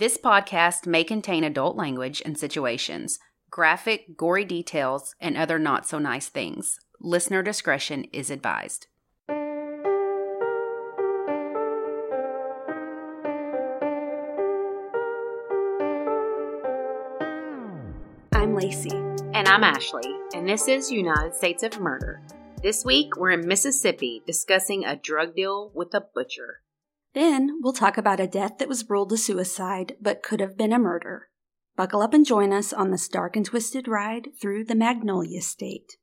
This podcast may contain adult language and situations, graphic, gory details, and other not so nice things. Listener discretion is advised. I'm Lacey. And I'm Ashley, and this is United States of Murder. This week, we're in Mississippi discussing a drug deal with a butcher. Then we'll talk about a death that was ruled a suicide but could have been a murder. Buckle up and join us on this dark and twisted ride through the Magnolia State.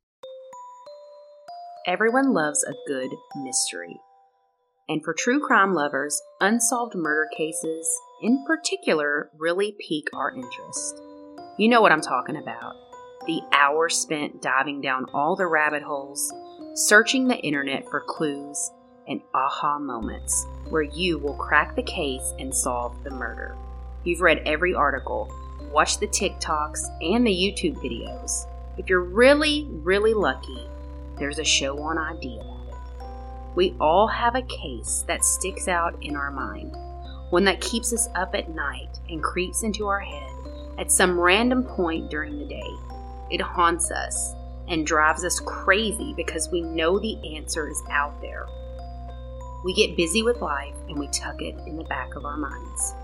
Everyone loves a good mystery. And for true crime lovers, unsolved murder cases, in particular, really pique our interest. You know what I'm talking about. The hours spent diving down all the rabbit holes, searching the internet for clues and aha moments where you will crack the case and solve the murder. You've read every article, watched the TikToks, and the YouTube videos. If you're really, really lucky, there's a show on ID. We all have a case that sticks out in our mind, one that keeps us up at night and creeps into our head at some random point during the day. It haunts us and drives us crazy because we know the answer is out there. We get busy with life and we tuck it in the back of our minds.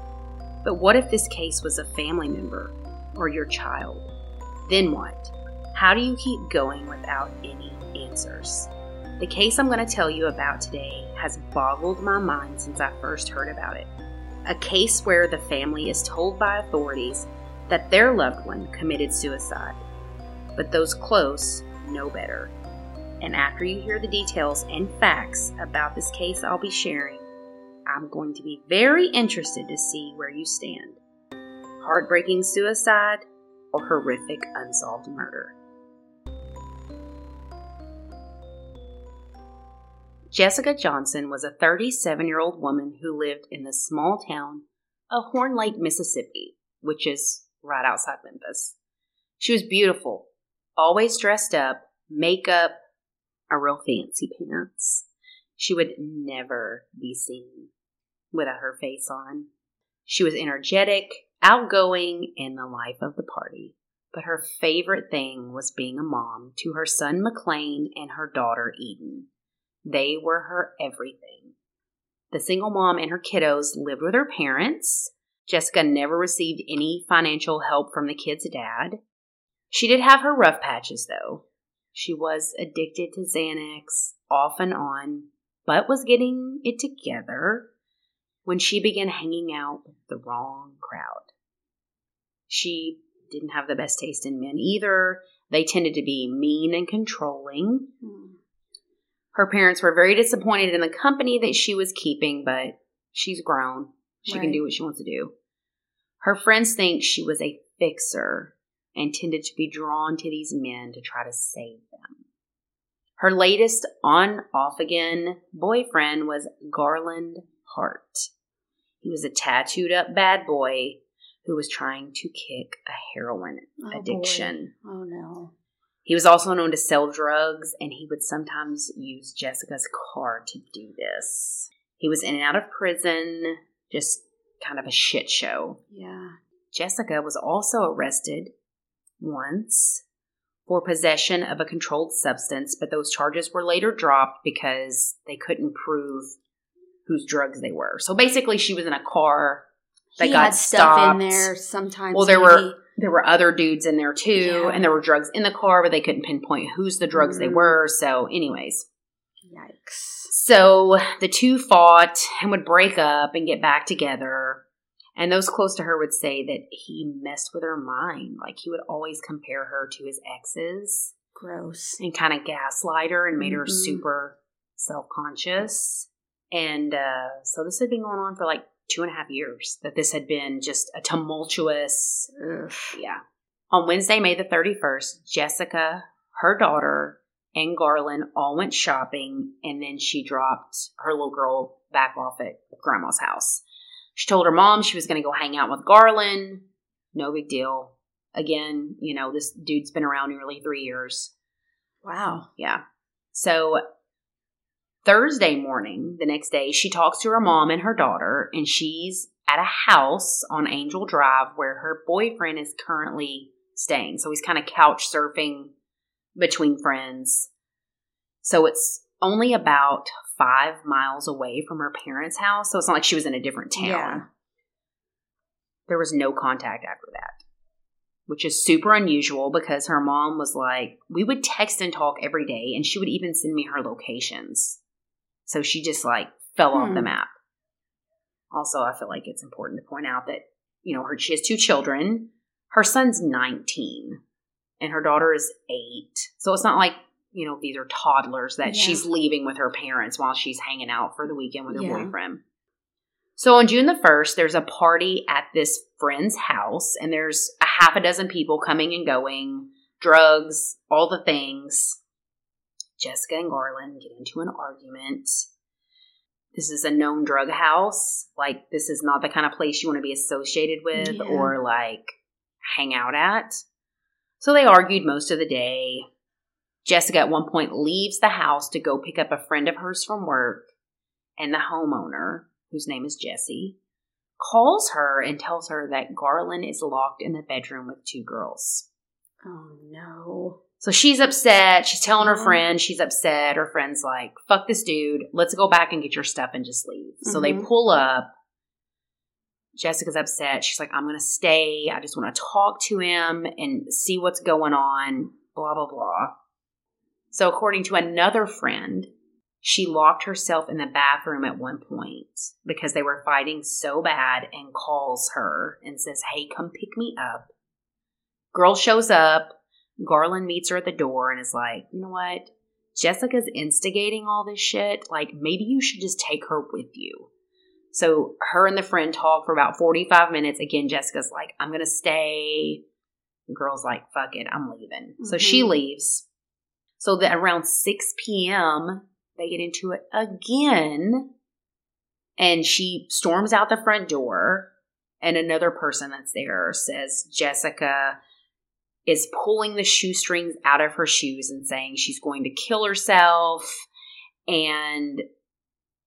But what if this case was a family member or your child? Then what? How do you keep going without any answers? The case I'm going to tell you about today has boggled my mind since I first heard about it. A case where the family is told by authorities that their loved one committed suicide, but those close know better. And after you hear the details and facts about this case I'll be sharing, I'm going to be very interested to see where you stand. Heartbreaking suicide or horrific unsolved murder. Jessica Johnson was a 37 year old woman who lived in the small town of Horn Lake, Mississippi, which is right outside Memphis. She was beautiful, always dressed up, makeup, a real fancy pants. She would never be seen without her face on. She was energetic, outgoing, and the life of the party. But her favorite thing was being a mom to her son McLean and her daughter Eden. They were her everything. The single mom and her kiddos lived with her parents. Jessica never received any financial help from the kid's dad. She did have her rough patches, though. She was addicted to Xanax off and on, but was getting it together when she began hanging out with the wrong crowd. She didn't have the best taste in men either. They tended to be mean and controlling. Hmm. Her parents were very disappointed in the company that she was keeping, but she's grown. She right. can do what she wants to do. Her friends think she was a fixer and tended to be drawn to these men to try to save them. Her latest on off again boyfriend was Garland Hart. He was a tattooed up bad boy who was trying to kick a heroin oh addiction. Boy. Oh no. He was also known to sell drugs and he would sometimes use Jessica's car to do this. He was in and out of prison, just kind of a shit show. Yeah. Jessica was also arrested once for possession of a controlled substance, but those charges were later dropped because they couldn't prove whose drugs they were. So basically, she was in a car that he got had stopped. stuff in there sometimes. Well, there maybe. were there were other dudes in there too, Yeah. and there were drugs in the car, but they couldn't pinpoint whose the drugs they Mm. were. So, anyways, Yikes. so the two fought and would break up and get back together. And those close to her would say that he messed with her mind. Like he would always compare her to his exes Gross. and kind of gaslight her and made her Mhm. super self conscious. And uh, so this had been going on for like two and a half years, that this had been just a tumultuous, Ugh. yeah. On Wednesday, May the 31st, Jessica, her daughter, and Garland all went shopping, and then she dropped her little girl back off at grandma's house. She told her mom she was going to go hang out with Garland. No big deal. Again, you know, this dude's been around nearly three years. Wow. Yeah. So Thursday morning, the next day, she talks to her mom and her daughter, and she's at a house on Angel Drive where her boyfriend is currently staying. So he's kind of couch surfing between friends. So it's only about five miles away from her parents' house. So it's not like she was in a different town. Yeah. There was no contact after that, which is super unusual because her mom was like, we would text and talk every day, and she would even send me her locations. So she just like fell off the Hmm. map. Also, I feel like it's important to point out that, you know, her she has two children. Her son's 19 and her daughter is 8. So it's not like, you know, these are toddlers that Yeah. she's leaving with her parents while she's hanging out for the weekend with her Yeah. boyfriend. So on June the 1st, there's a party at this friend's house, and there's a half a dozen people coming and going, drugs, all the things. Jessica and Garland get into an argument. This is a known drug house. Like, this is not the kind of place you want to be associated with Yeah. or like hang out at. So they argued most of the day. Jessica at one point leaves the house to go pick up a friend of hers from work, and the homeowner, whose name is Jesse, calls her and tells her that Garland is locked in the bedroom with two girls. Oh no. So she's upset. She's telling her friend she's upset. Her friend's like, fuck this dude. Let's go back and get your stuff and just leave. So they Mhm. pull up. Jessica's upset. She's like, I'm going to stay. I just want to talk to him and see what's going on. Blah, blah, blah. So, according to another friend, she locked herself in the bathroom at one point because they were fighting so bad and calls her and says, Hey, come pick me up. Girl shows up. Garland meets her at the door and is like, You know what? Jessica's instigating all this shit. Like, maybe you should just take her with you. So, her and the friend talk for about 45 minutes. Again, Jessica's like, I'm going to stay. The girl's like, Fuck it, I'm leaving. So, she Mhm. leaves. So, that around 6 p.m., they get into it again. And she storms out the front door. And another person that's there says Jessica is pulling the shoestrings out of her shoes and saying she's going to kill herself. And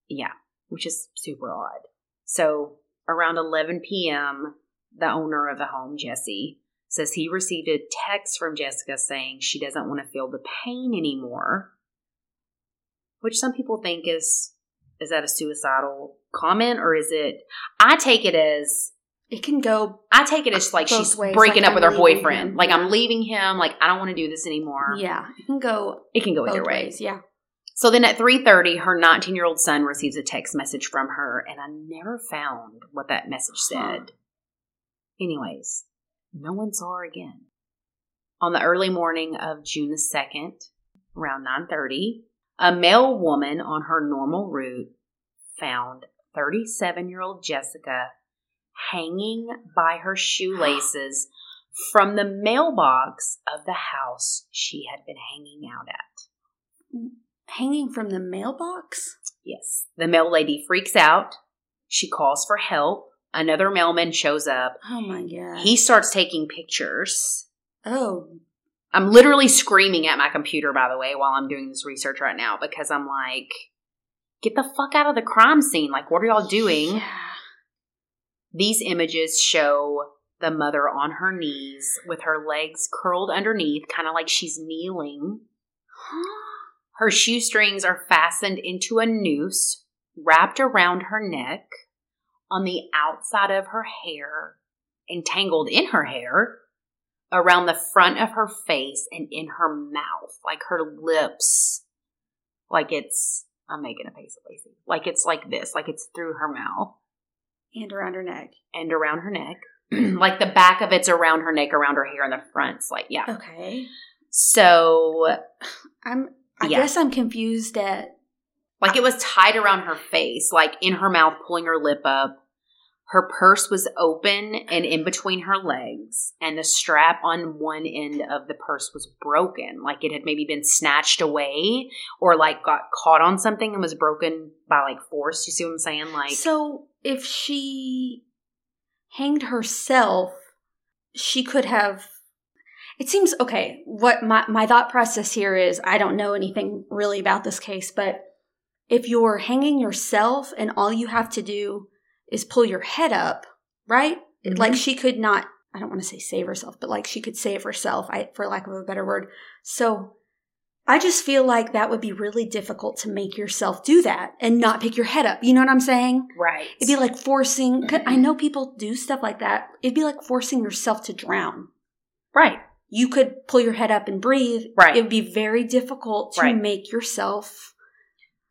yeah, which is super odd. So around 11 p.m., the owner of the home, Jesse, says he received a text from Jessica saying she doesn't want to feel the pain anymore, which some people think is is that a suicidal comment or is it I take it as It can go I take it as like she's ways, breaking like up with I'm her boyfriend. him, Like. I'm leaving him. Like I don't want to do this anymore. yeah, it can go It can go either way. ways. Yeah. So then at 3:30, her 19-year-old son receives a text message from her, and I never found what that message Huh. said. Anyways, no one saw her again. On the early morning of June the 2nd, around 9:30, a mail woman on her normal route found 37-year-old Jessica hanging by her shoelaces from the mailbox of the house she had been hanging out at. Hanging from the mailbox? Yes. The mail lady freaks out. She calls for help. Another mailman shows up. Oh my god. He starts taking pictures. Oh. I'm literally screaming at my computer, by the way, while I'm doing this research right now because I'm like, get the fuck out of the crime scene. Like, what are y'all doing? Yeah. These images show the mother on her knees with her legs curled underneath, kind of like she's kneeling. Her shoestrings are fastened into a noose wrapped around her neck on the outside of her hair, entangled in her hair, around the front of her face and in her mouth, like her lips, like it's, I'm making a face of Lacey, like it's like this, like it's through her mouth and around her neck. and around her neck. like the back of it's around her neck, around her hair, and the front's like, yeah. Okay. So I'm I Yeah. guess I'm confused at Like it was tied around her face, like in her mouth, pulling her lip up. Her purse was open and in between her legs, and the strap on one end of the purse was broken. Like it had maybe been snatched away or like got caught on something and was broken by like force. You see what I'm saying? Like, So if she hanged herself, she could have it seems okay, what my, my thought process here is I don't know anything really about this case, but if you're hanging yourself and all you have to do is pull your head up, right? Mhm. Like she could not, I don't want to say save herself, but like she could save herself, I, for lack of a better word. So I just feel like that would be really difficult to make yourself do that and not pick your head up. You know what I'm saying? Right. It'd be like forcing, 'cause I know people do stuff like that. It'd be like forcing yourself to drown. right. You could pull your head up and breathe. Right. It would be very difficult to Right. make yourself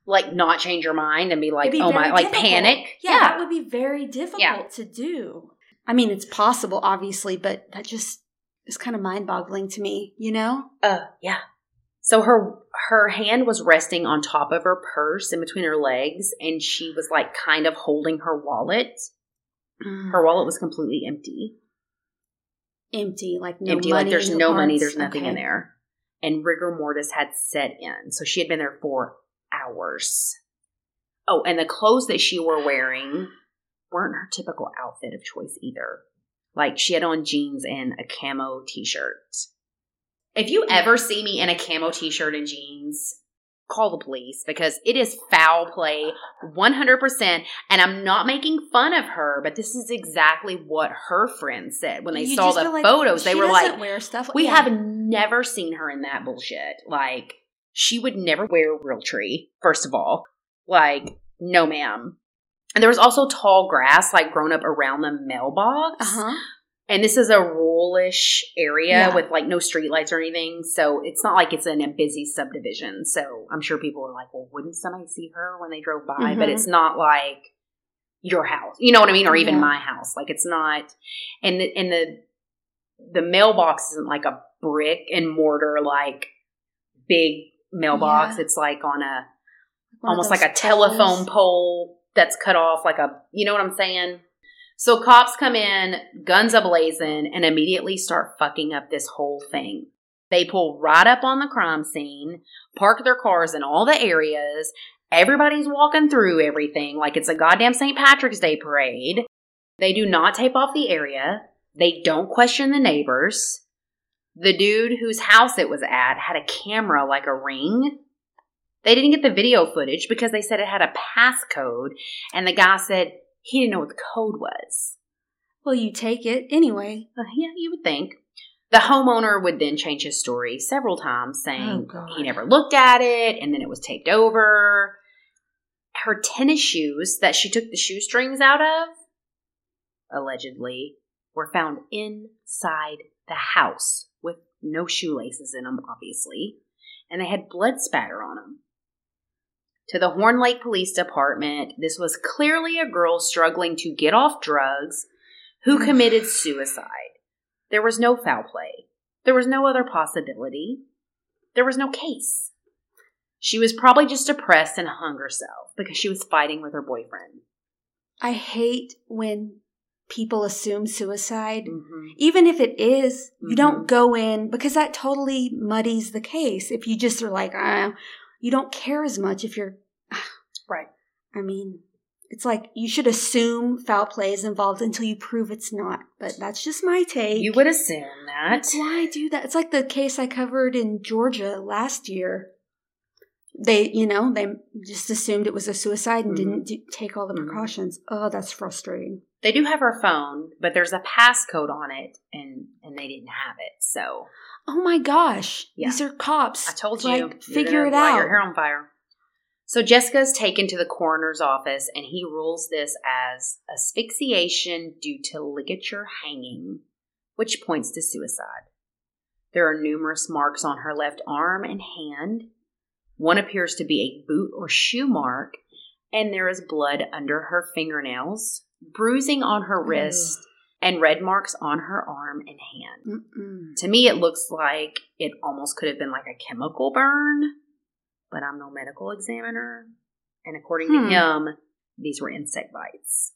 Like not change your mind and be like, be oh my, very like panic. Yeah, that would be very difficult Yeah. to do. I mean, it's possible, obviously, but that just is kind of mind boggling to me, you know? Uh, yeah. So her her hand was resting on top of her purse in between her legs, and she was like kind of holding her wallet. Her wallet was completely empty. empty, like no empty, money. like there's no no money, there's nothing in there. And rigor mortis had set in, so she had been there for hours. Oh, and the clothes that she were wearing weren't her typical outfit of choice either. Like she had on jeans and a camo t-shirt. If you ever see me in a camo t-shirt and jeans, call the police because it is foul play 100% and I'm not making fun of her, but this is exactly what her friends said when they You saw the like photos. They were like, wear stuff. we yeah. have never seen her in that bullshit. Like, she would never wear Realtree, first of all. Like, no ma'am. And there was also tall grass, like, grown up around the mailbox. Uh huh. And this is a ruralish area Yeah. with, like, no streetlights or anything. So it's not like it's in a busy subdivision. So I'm sure people are like, well, wouldn't somebody see her when they drove by? But Mhm. it's not like your house. You know what I mean? Or even Yeah. my house. Like, it's not. And the, and the, the mailbox isn't like a brick and mortar like big mailbox. Yeah. It's like on a One almost like a telephone pole that's cut off like a you know what I'm saying? So cops come in, guns ablazing, and immediately start fucking up this whole thing. They pull right up on the crime scene, park their cars in all the areas. Everybody's walking through everything like it's a goddamn St. Patrick's Day parade. They do not tape off the area. They don't question the neighbors. The dude whose house it was at had a camera like a ring. They didn't get the video footage because they said it had a passcode, and the guy said he didn't know what the code was. Well, you take it anyway. Uh, yeah, you would think. The homeowner would then change his story several times, Oh, saying God. he never looked at it and then it was taped over. Her tennis shoes that she took the shoestrings out of, allegedly, were found inside the house no shoelaces in them, obviously, and they had blood spatter on them. To the Horn Lake Police Department, this was clearly a girl struggling to get off drugs who committed suicide. There was no foul play. There was no other possibility. There was no case. She was probably just depressed and hung herself because she was fighting with her boyfriend. I hate when people assume suicide. Mm-hmm. Even if it is, you Mhm. don't go in because that totally muddies the case. If you just are like, ah, you don't care as much if you're, Right. I mean, it's like you should assume foul play is involved until you prove it's not. But that's just my take. You would assume that. Why do that. It's like the case I covered in Georgia last year. They, you know, they just assumed it was a suicide and Mhm. didn't take all the Mhm. precautions. Oh, that's frustrating. They do have her phone, but there's a passcode on it, and and they didn't have it. So Oh my gosh, Yeah. these are cops. I told you, Like, figure it out. Your hair on fire. So jessica is taken to the coroner's office, and he rules this as asphyxiation due to ligature hanging, which points to suicide. There are numerous marks on her left arm and hand. One appears to be a boot or shoe mark, and there is blood under her fingernails, bruising on her Ugh. wrist, and red marks on her arm and hand. Mm-mm. To me, it looks like it almost could have been like a chemical burn, but I'm no medical examiner. And according Hmm. to him, these were insect bites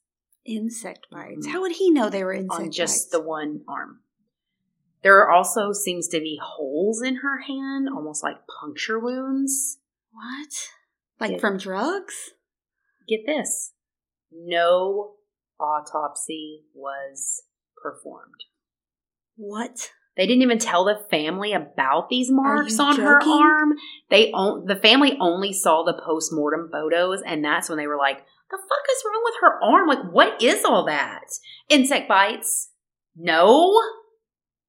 Insect bites. Mhm. How would he know they were insect bites? on just bites? the one arm. There also seems to be holes in her hand, almost like puncture wounds. what? Like Yeah. from drugs? Get this no autopsy was performed. What? They didn't even tell the family about these marks on her arm. They on, the family only saw the post-mortem photos and that's when they were like, The fuck is wrong with her arm? Like, what is all that? Insect bites? No.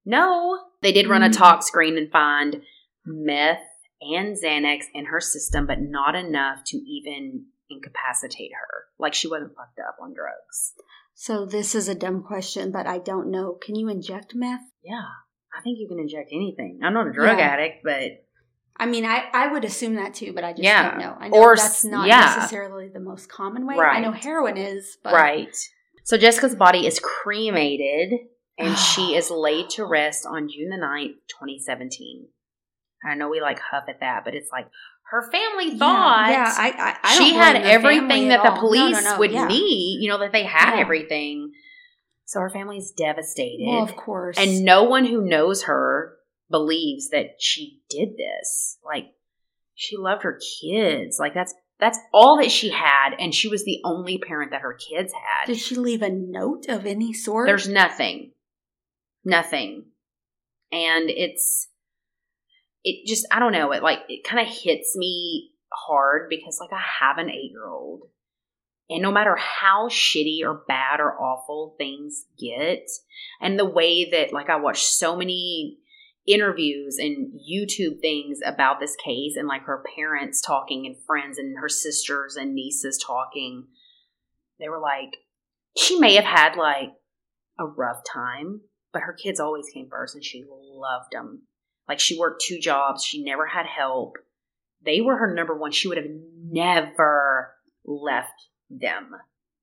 No. They did run a Mm. tox screen and find meth and Xanax in her system, but not enough to even incapacitate her. Like she wasn't fucked up on drugs. So this is a dumb question, but I don't know. Can you inject meth? Yeah. I think you can inject anything. I'm not a drug Yeah. addict, but I mean, I, I would assume that too, but I just Yeah. don't know. I know Or that's not yeah. necessarily the most common way. I know heroin is, but right. So Jessica's body is cremated and she is laid to rest on June the 9th, 2017. I know we like huff at that, but it's like her family thought yeah, I, I, I she had everything that the all. No, police no, no, would yeah. need, you know, that they had Yeah. everything. So her family's devastated. Well, of course. and no one who knows her believes that she did this. Like she loved her kids. Like that's that's all that she had and she was the only parent that her kids had. did she leave a note of any sort? There's nothing. Nothing. And it's it just I don't know, it like it kind of hits me hard because like I have an 8-year-old. And no matter how shitty or bad or awful things get, and the way that like I watch so many interviews and YouTube things about this case and like her parents talking and friends and her sisters and nieces talking, they were like, she may have had like a rough time, but her kids always came first and she loved them. Like she worked two jobs, she never had help. They were her number one. She would have never left them.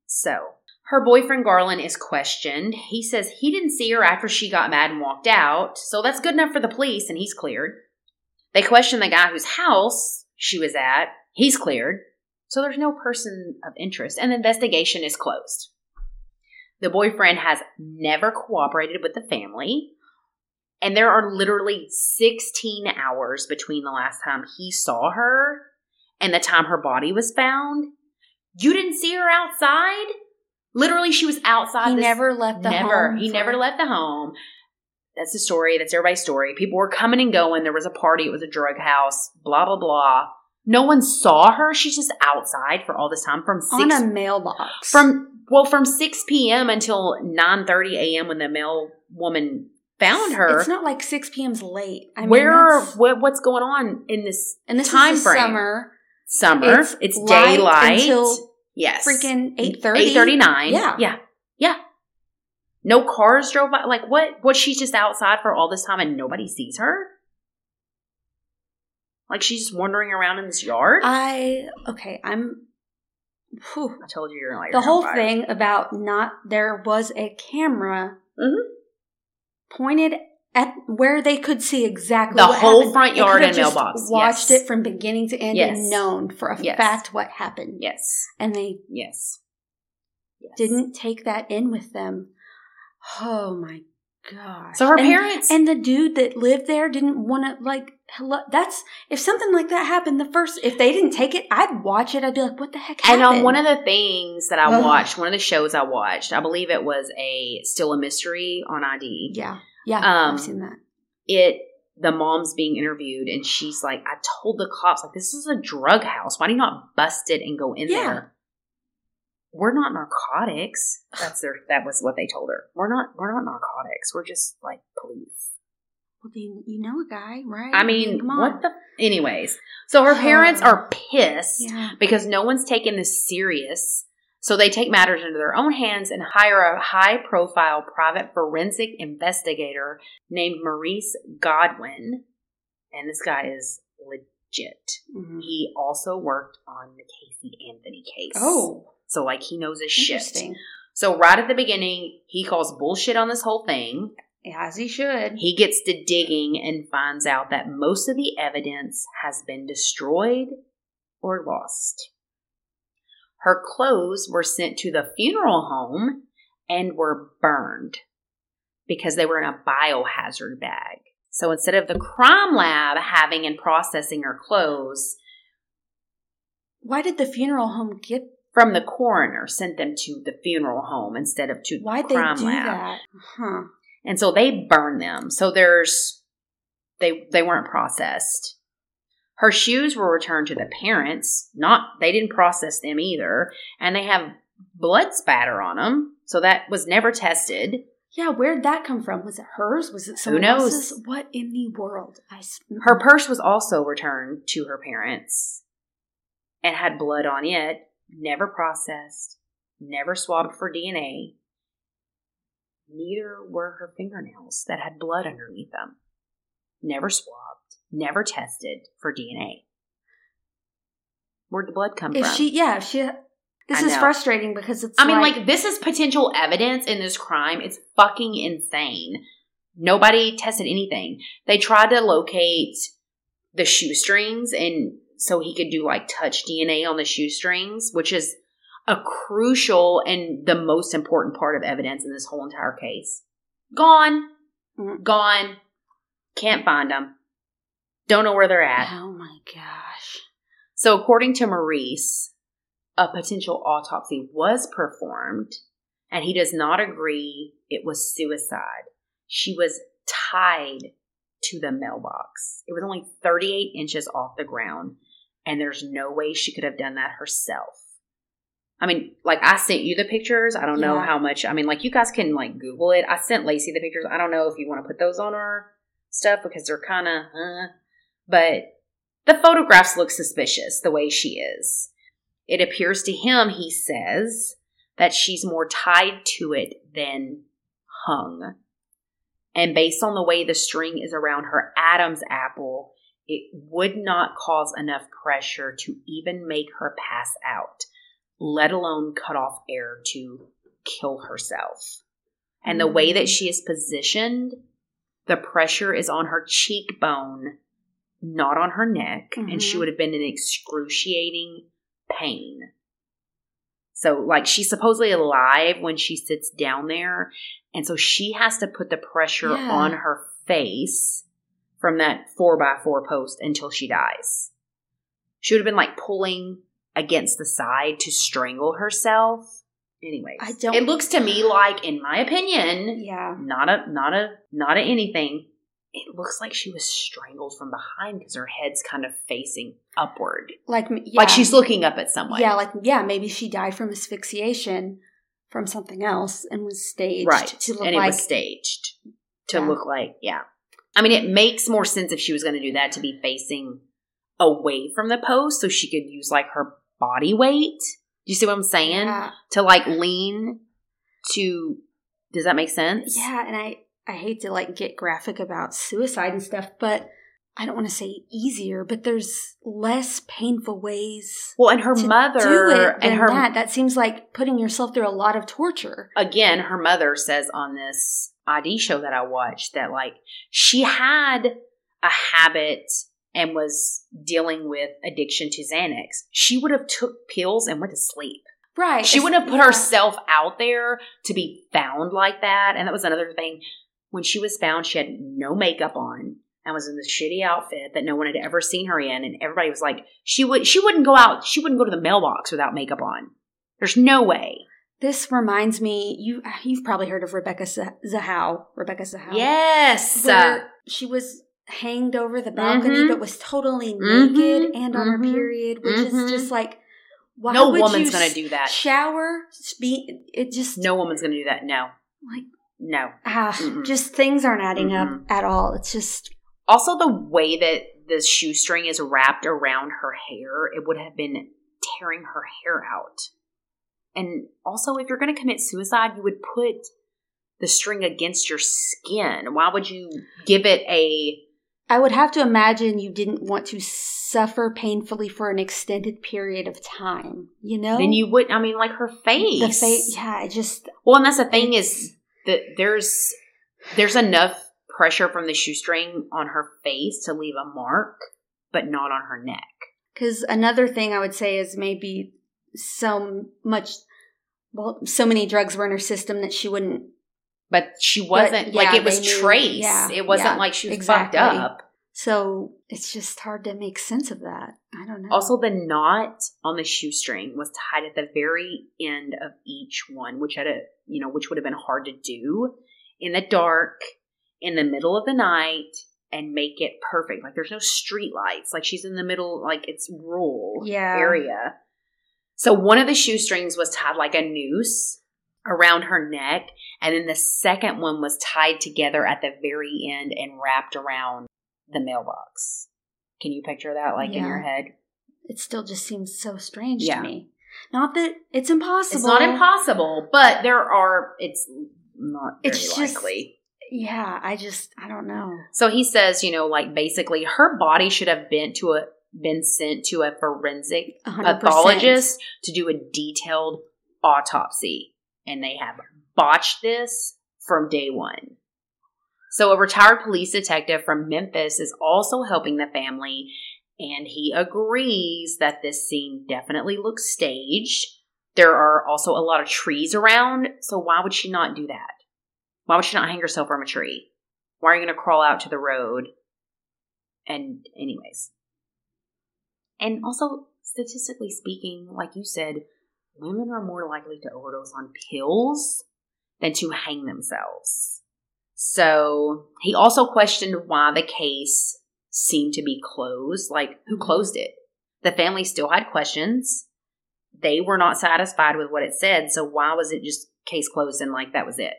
So, her boyfriend Garland is questioned. He says he didn't see her after she got mad and walked out, so that's good enough for the police and he's cleared. They question the guy whose house she was at. He's cleared. So there's no person of interest and the investigation is closed. The boyfriend has never cooperated with the family. And there are literally 16 hours between the last time he saw her and the time her body was found. You didn't see her outside? Literally, she was outside. he this- never left the never. home. He never left the home. That's the story. That's everybody's story. People were coming and going. There was a party. It was a drug house. Blah blah blah. No one saw her. She's just outside for all this time from six on a mailbox. from well from six p.m. until nine thirty a.m. when the mail woman found her. It's not like six p.m.'s late. I mean, Where what, what's going on in this and this time is frame? summer. summer? It's It's, light daylight. until yes, Freaking eight thirty. Eight thirty nine. Yeah. yeah, yeah. No cars drove by. Like what? Was she just outside for all this time and nobody sees her? Like she's wandering around in this yard. I okay. I'm. whew. I told you you're like the whole thing about not there was a camera Mhm. pointed at where they could see exactly The what whole happened. front yard and mailbox. Watched Yes. it from beginning to end Yes. and known for a Yes. fact what happened. Yes, And they yes, yes. didn't take that in with them. Oh my gosh! So her And- parents and the dude that lived there didn't want to like. Hello, that's if something like that happened. The first, if they didn't take it, I'd watch it. I'd be like, "What the heck?" And happened? on one of the things that I watched, one of the shows I watched, I believe it was a still a mystery on ID. yeah, yeah, Um, I've seen that. It the mom's being interviewed and she's like, I told the cops like this is a drug house. Why do you not bust it and go in Yeah. there? We're not narcotics. That's their that was what they told her. We're not we're not narcotics. We're just like police. Well, do you, know a guy, right? I mean, what the anyways. So her parents are pissed Yeah. because no one's taking this serious. So they take matters into their own hands and hire a high profile private forensic investigator named Maurice Godwin. And this guy is Mhm. He also worked on the Casey Anthony case. Oh, So, like, he knows his shit. So, right at the beginning, he calls bullshit on this whole thing. As he should. He gets to digging and finds out that most of the evidence has been destroyed or lost. Her clothes were sent to the funeral home and were burned because they were in a biohazard bag. So instead of the crime lab having and processing her clothes, Why did the funeral home get? from the coroner sent them to the funeral home instead of to Why'd the they crime do lab. that? Huh. and so they burn them so there's they they weren't processed Her shoes were returned to the parents. Not they didn't process them either, and they have blood spatter on them, so that was never tested. Yeah, where'd that come from? Was it hers? Was it someone knows? else's? What in the world? I Her purse was also returned to her parents and had blood on it, never processed, never swabbed for DNA. Neither were her fingernails that had blood underneath them. Never swabbed, never tested for DNA. Where'd the blood come if from? she, yeah, if she. This I is know. frustrating because it's. I mean, like, this is potential evidence in this crime. It's fucking insane. Nobody tested anything. They tried to locate the shoestrings and so he could do like touch DNA on the shoestrings, which is a crucial and the most important part of evidence in this whole entire case. Gone. Mm. Gone. Can't find them. Don't know where they're at. Oh my gosh. So, according to Maurice, a potential autopsy was performed, and he does not agree it was suicide. She was tied to the mailbox. It was only 38 inches off the ground, and there's no way she could have done that herself. I mean, like I sent you the pictures. I don't know Yeah. how much. I mean, like you guys can like Google it. I sent Lacey the pictures. I don't know if you want to put those on our stuff because they're kind of, uh, but the photographs look suspicious the way she is. It appears to him, he says, that she's more tied to it than hung. And based on the way the string is around her Adam's apple, it would not cause enough pressure to even make her pass out, let alone cut off air to kill herself. And the way that she is positioned, the pressure is on her cheekbone, not on her neck, and she Mhm. would have been in excruciating pain. So, like, she's supposedly alive when she sits down there, and so she has to put the pressure Yeah. on her face from that four by four post until she dies. She would have been like pulling against the side to strangle herself. Anyways, I don't- It looks to me like, in my opinion, Yeah. not a not a not a anything. It looks like she was strangled from behind because her head's kind of facing upward, Like, yeah. like she's looking up at someone. Yeah, like, yeah, maybe she died from asphyxiation from something else and was staged right. to look and it like. was staged to Yeah. look like yeah. I mean, it makes more sense if she was going to do that to be facing away from the post, so she could use like her body weight. Do you see what I'm saying? yeah. To like lean to. Does that make sense? Yeah, and I I hate to like get graphic about suicide and stuff, but I don't want to say easier, but there's less painful ways Well, and her mother do it than and her that. That seems like putting yourself through a lot of torture. again, her mother says on this ID show that I watched that like she had a habit and was dealing with addiction to Xanax. She would have took pills and went to sleep. Right. She wouldn't have put yeah. herself out there to be found like that. And that was another thing. When she was found, she had no makeup on and was in this shitty outfit that no one had ever seen her in. And everybody was like, she would she wouldn't go out, she wouldn't go to the mailbox without makeup on. There's no way. This reminds me, you you've probably heard of Rebecca Zah- Zahau. Rebecca Zahau. Yes. Where she was hanged over the balcony Mhm. but was totally Mhm. naked and on her Mhm. period, which is just like why no woman's you gonna do that. Shower, be it just No woman's gonna do that. No. like No. Ah, Mm-mm. just things aren't adding up Mm-mm. at all. It's just Also, the way that the shoestring is wrapped around her hair, it would have been tearing her hair out. And also, if you're going to commit suicide, you would put the string against your skin. Why would you give it a. I would have to imagine you didn't want to suffer painfully for an extended period of time. You know, Then you would. I mean, like her face. the face. Yeah, I just Well, and that's the thing is that there's there's enough pressure from the shoestring on her face to leave a mark, but not on her neck. Because another thing I would say is maybe so much, well, so many drugs were in her system that she wouldn't. But she wasn't But, like it was knew- trace. yeah, it wasn't yeah, like she was exactly. fucked up. So it's just hard to make sense of that. I don't know. Also, the knot on the shoestring was tied at the very end of each one, which had a you know which would have been hard to do in the dark, in the middle of the night, and make it perfect. Like there's no street lights. Like she's in the middle, like it's rural Yeah. area. So one of the shoestrings was tied like a noose around her neck, and then the second one was tied together at the very end and wrapped around the mailbox. Can you picture that like in your head? It still just seems so strange Yeah. to me. Not that it's impossible. It's not impossible, but there are it's not very It's just- likely. Yeah, I just I don't know. So he says, you know, like basically her body should have been to a been sent to a forensic A hundred pathologist to do a detailed autopsy, and they have botched this from day one. So a retired police detective from Memphis is also helping the family, and he agrees that this scene definitely looks staged. There are also a lot of trees around, so why would she not do that? Why would she not hang herself from a tree? Why are you going to crawl out to the road? And, anyways. And also, statistically speaking, like you said, women are more likely to overdose on pills than to hang themselves. So, he also questioned why the case seemed to be closed. Like, who mm-hmm. closed it? The family still had questions. They were not satisfied with what it said, so why was it just case closed and like that was it?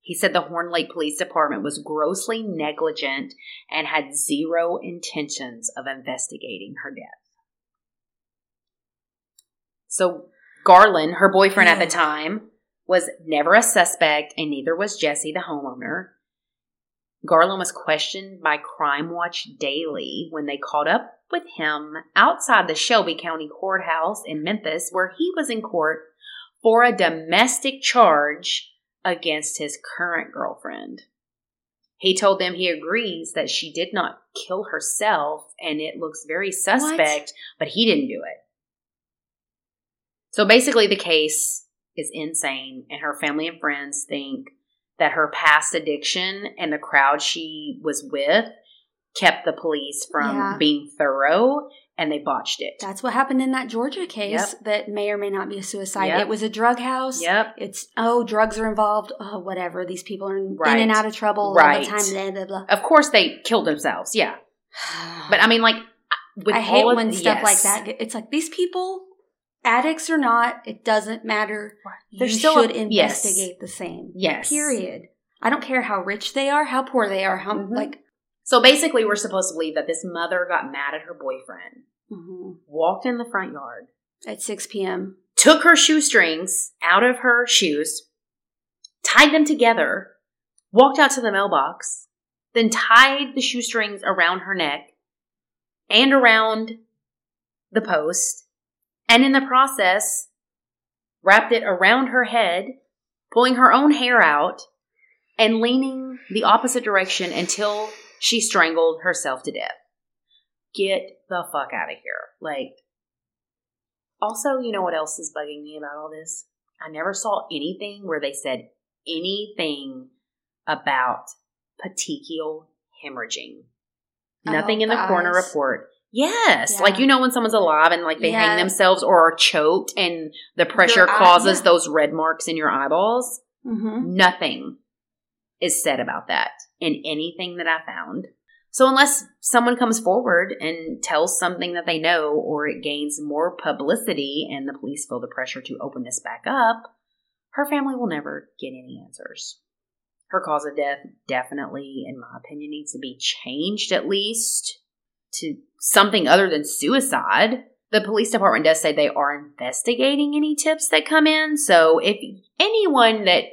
He said the Horn Lake Police Department was grossly negligent and had zero intentions of investigating her death. So Garland, her boyfriend at the time, was never a suspect, and neither was Jesse, the homeowner. Garland was questioned by Crime Watch Daily when they caught up with him outside the Shelby County Courthouse in Memphis, where he was in court for a domestic charge against his current girlfriend. He told them he agrees that she did not kill herself and it looks very suspect, but he didn't do it. So basically, the case is insane, and her family and friends think that her past addiction and the crowd she was with kept the police from Yeah. being thorough and they botched it. That's what happened in that Georgia case that may or may not be a suicide. Yep. It was a drug house. Yep. It's oh, drugs are involved. Oh, whatever. These people are in, Right. in and out of trouble all the time. Blah blah Of course, they killed themselves. Yeah. But I mean, like, with I hate when stuff yes. like that. It's like these people, addicts or not, it doesn't matter. There's you still a- should yes. investigate the same. Yes. Period. I don't care how rich they are, how poor they are, how Mhm. like. So basically, we're supposed to believe that this mother got mad at her boyfriend, mhm. walked in the front yard, At six p.m. took her shoestrings out of her shoes, tied them together, walked out to the mailbox, then tied the shoestrings around her neck and around the post, and in the process, wrapped it around her head, pulling her own hair out, and leaning the opposite direction until she strangled herself to death. Get the fuck out of here. Like, also, you know what else is bugging me about all this? I never saw anything where they said anything about petechial hemorrhaging. Oh, Nothing in the the coroner report. Yes, Yeah. like you know when someone's alive and like they hang themselves or are choked and the pressure eye- causes yeah. those red marks in your eyeballs. Mm-hmm. Nothing is said about that in anything that I found. So unless someone comes forward and tells something that they know or it gains more publicity and the police feel the pressure to open this back up, her family will never get any answers. Her cause of death definitely, in my opinion, needs to be changed at least to something other than suicide. The police department does say they are investigating any tips that come in. So if anyone that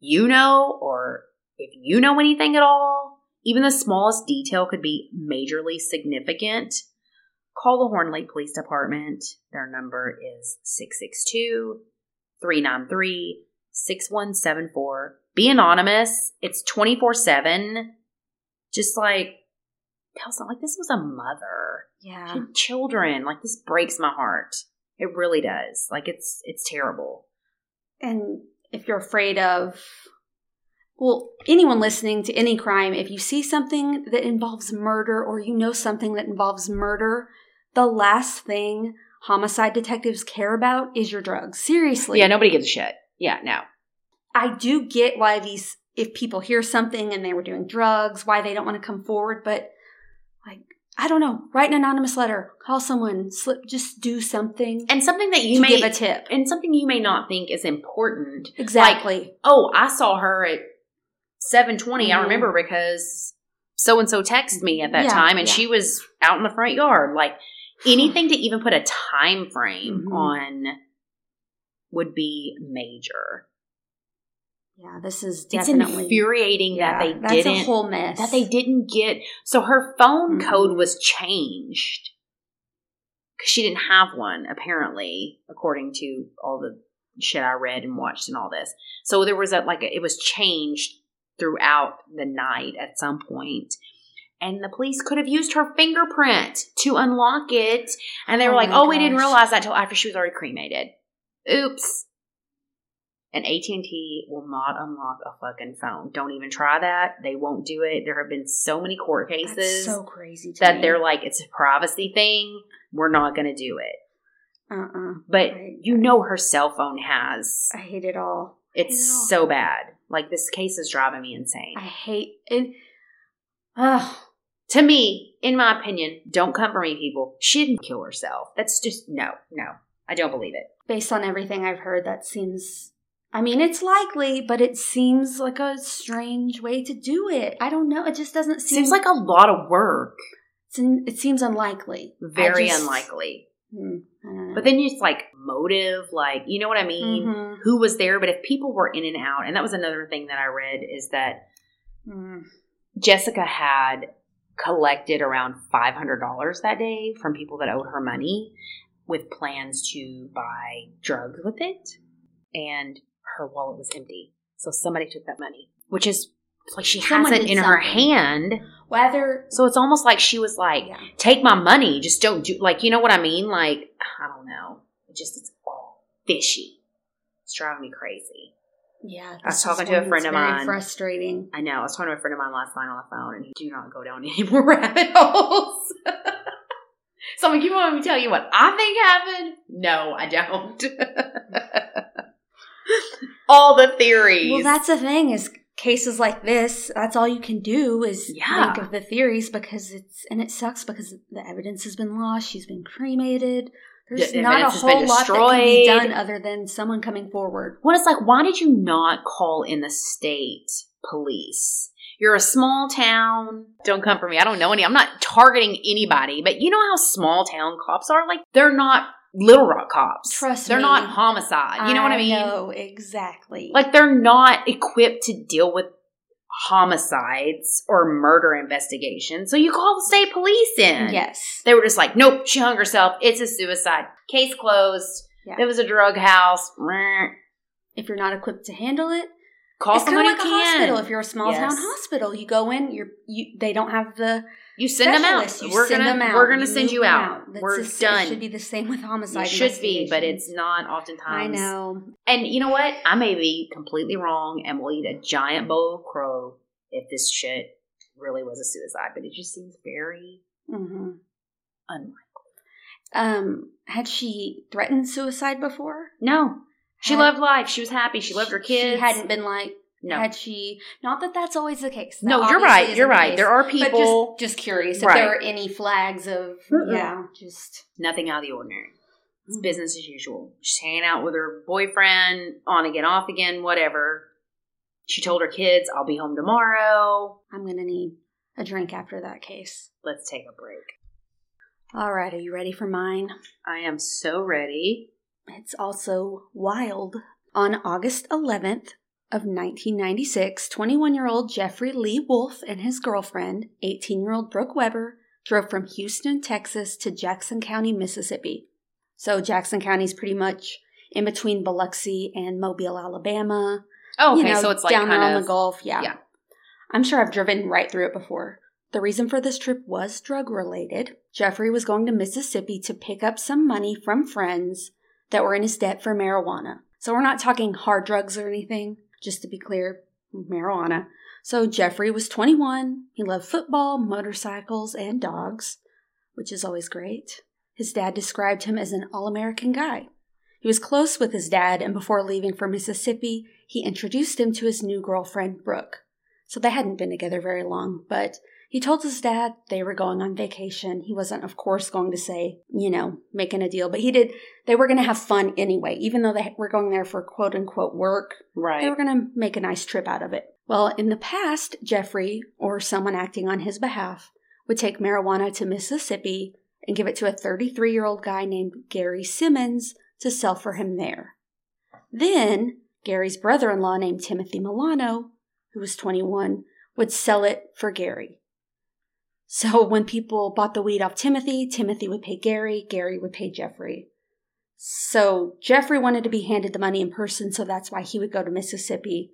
you know or if you know anything at all, even the smallest detail could be majorly significant. Call the Horn Lake Police Department. Their number is 662 393 6174. Be anonymous. It's 24 7. Just like, tell someone, like, this was a mother. Yeah. children. Like, this breaks my heart. It really does. Like, it's it's terrible. And if you're afraid of, well, anyone listening to any crime, if you see something that involves murder or you know something that involves murder, the last thing homicide detectives care about is your drugs. Seriously. Yeah, nobody gives a shit. Yeah, no. I do get why these if people hear something and they were doing drugs, why they don't want to come forward. But like, I don't know. Write an anonymous letter, call someone, slip, just do something And something that you may give a tip. and something you may not think is important. Exactly. Oh, I saw her at seven twenty. I Mhm. remember because so and so texted me at that Yeah, time, and yeah. she was out in the front yard. Like anything to even put a time frame Mhm. on would be major. Yeah, this is It's definitely infuriating yeah, that they that's didn't a whole mess. that they didn't get. So her phone Mhm. code was changed because she didn't have one apparently, according to all the shit I read and watched and all this. So there was a like a, it was changed throughout the night at some point. And the police could have used her fingerprint to unlock it. And they were Oh like, "Oh, we didn't realize that till after she was already cremated." Oops. And AT&T will not unlock a fucking phone. Don't even try that. They won't do it. There have been so many court That's cases so crazy to that me. they're like, it's a privacy thing. We're not going to do it. uh-uh. But I- you know her cell phone has. I hate it all. It's it all. so bad. Like this case is driving me insane. I hate it. Ugh. to me, in my opinion, don't come for me, people. She didn't kill herself. That's just no, no. I don't believe it. based on everything I've heard, that seems. I mean, it's likely, but it seems like a strange way to do it. I don't know. It just doesn't seem Seems like a lot of work. in- it seems unlikely. Very just- unlikely. Hmm, I don't know. But then it's like motive, like you know what I mean? Mhm. Who was there? But if people were in and out, and that was another thing that I read is that Mm. Jessica had collected around five hundred dollars that day from people that owed her money, with plans to buy drugs with it, and her wallet was empty. So somebody took that money, which is like she Someone has it in her hand. Whether So it's almost like she was like, yeah. take my money. Just don't do like you know what I mean? Like I don't know. It just it's all fishy. It's driving me crazy. Yeah, I was talking to a friend of mine. Frustrating. I know. I was talking to a friend of mine last night on the phone, and he do not go down any more rabbit holes. so I'm like, you want me to tell you what I think happened? No, I don't. all the theories. Well, that's the thing is cases like this. That's all you can do is Yeah. think of the theories because it's and it sucks because the evidence has been lost. She's been cremated. There's The not a evidence has been whole lot that can be done other than someone coming forward. Well, it's like, why did you not call in the state police? You're a small town. Don't come for me. I don't know any. I'm not targeting anybody, but you know how small town cops are? Like, they're not Little Rock cops. Trust they're me. not homicide. You know what I mean? know exactly. Like, they're not equipped to deal with homicides or murder investigations. So you call the state police in. yes, They were just like, nope, she hung herself. It's a suicide. Case closed. Yeah. There was a drug house. If you're not equipped to handle it, Call it's kind of somebody like a can. hospital. If you're a small town hospital, you go in. You're you. They don't have the You send them out. You we're send gonna them out. we're gonna send you them out. We're just- done. It should be the same with homicide. it should be, but it's not oftentimes. I know. And you know what? I may be completely wrong, and we'll eat a giant bowl of crow if this shit really was a suicide. But it just seems very hmm unlikely. Um, had she threatened suicide before? No, she Had- loved life. She was happy. She loved her kids. She hadn't been like. No, Had she? Not that that's always the case. That no, you're right. You're right. There are But people. just, just curious if Right. there are any flags of Mm-mm. yeah, just nothing out of the ordinary. Mm. It's business as usual. She's hanging out with her boyfriend, on again, off again, whatever. She told her kids, I'll be home tomorrow. I'm gonna need a drink after that case. Let's take a break. All right, are you ready for mine? I am so ready. It's also wild. On August 11th of 1996, 21-year-old Jeffery Lee Wolfe and his girlfriend, 18-year-old Brooke Weber, drove from Houston, Texas to Jackson County, Mississippi. So Jackson County is pretty much in between Biloxi and Mobile, Alabama. Oh, You okay. know, so it's like down there kind on of the Gulf. Yeah. yeah. I'm sure I've driven right through it before. The reason for this trip was drug related. Jeffery was going to Mississippi to pick up some money from friends that were in his debt for marijuana. So we're not talking hard drugs or anything, just to be clear, marijuana. So Jeffery was 21. He loved football, motorcycles, and dogs, which is always great. His dad described him as an all American guy. He was close with his dad, and before leaving for Mississippi, he introduced him to his new girlfriend, Brooke. So they hadn't been together very long, but he told his dad they were going on vacation. He wasn't, of course, going to say, you know, making a deal, but he did. They were going to have fun anyway, even though they were going there for quote unquote work. Right. They were going to make a nice trip out of it. Well, in the past, Jeffery, or someone acting on his behalf, would take marijuana to Mississippi and give it to a 33 year old guy named Gary Simmons to sell for him there. Then, Gary's brother in law named Timothy Milano, who was 21, would sell it for Gary. So when people bought the weed off Timothy, Timothy would pay Gary, Gary would pay Jeffery. So Jeffery wanted to be handed the money in person, so that's why he would go to Mississippi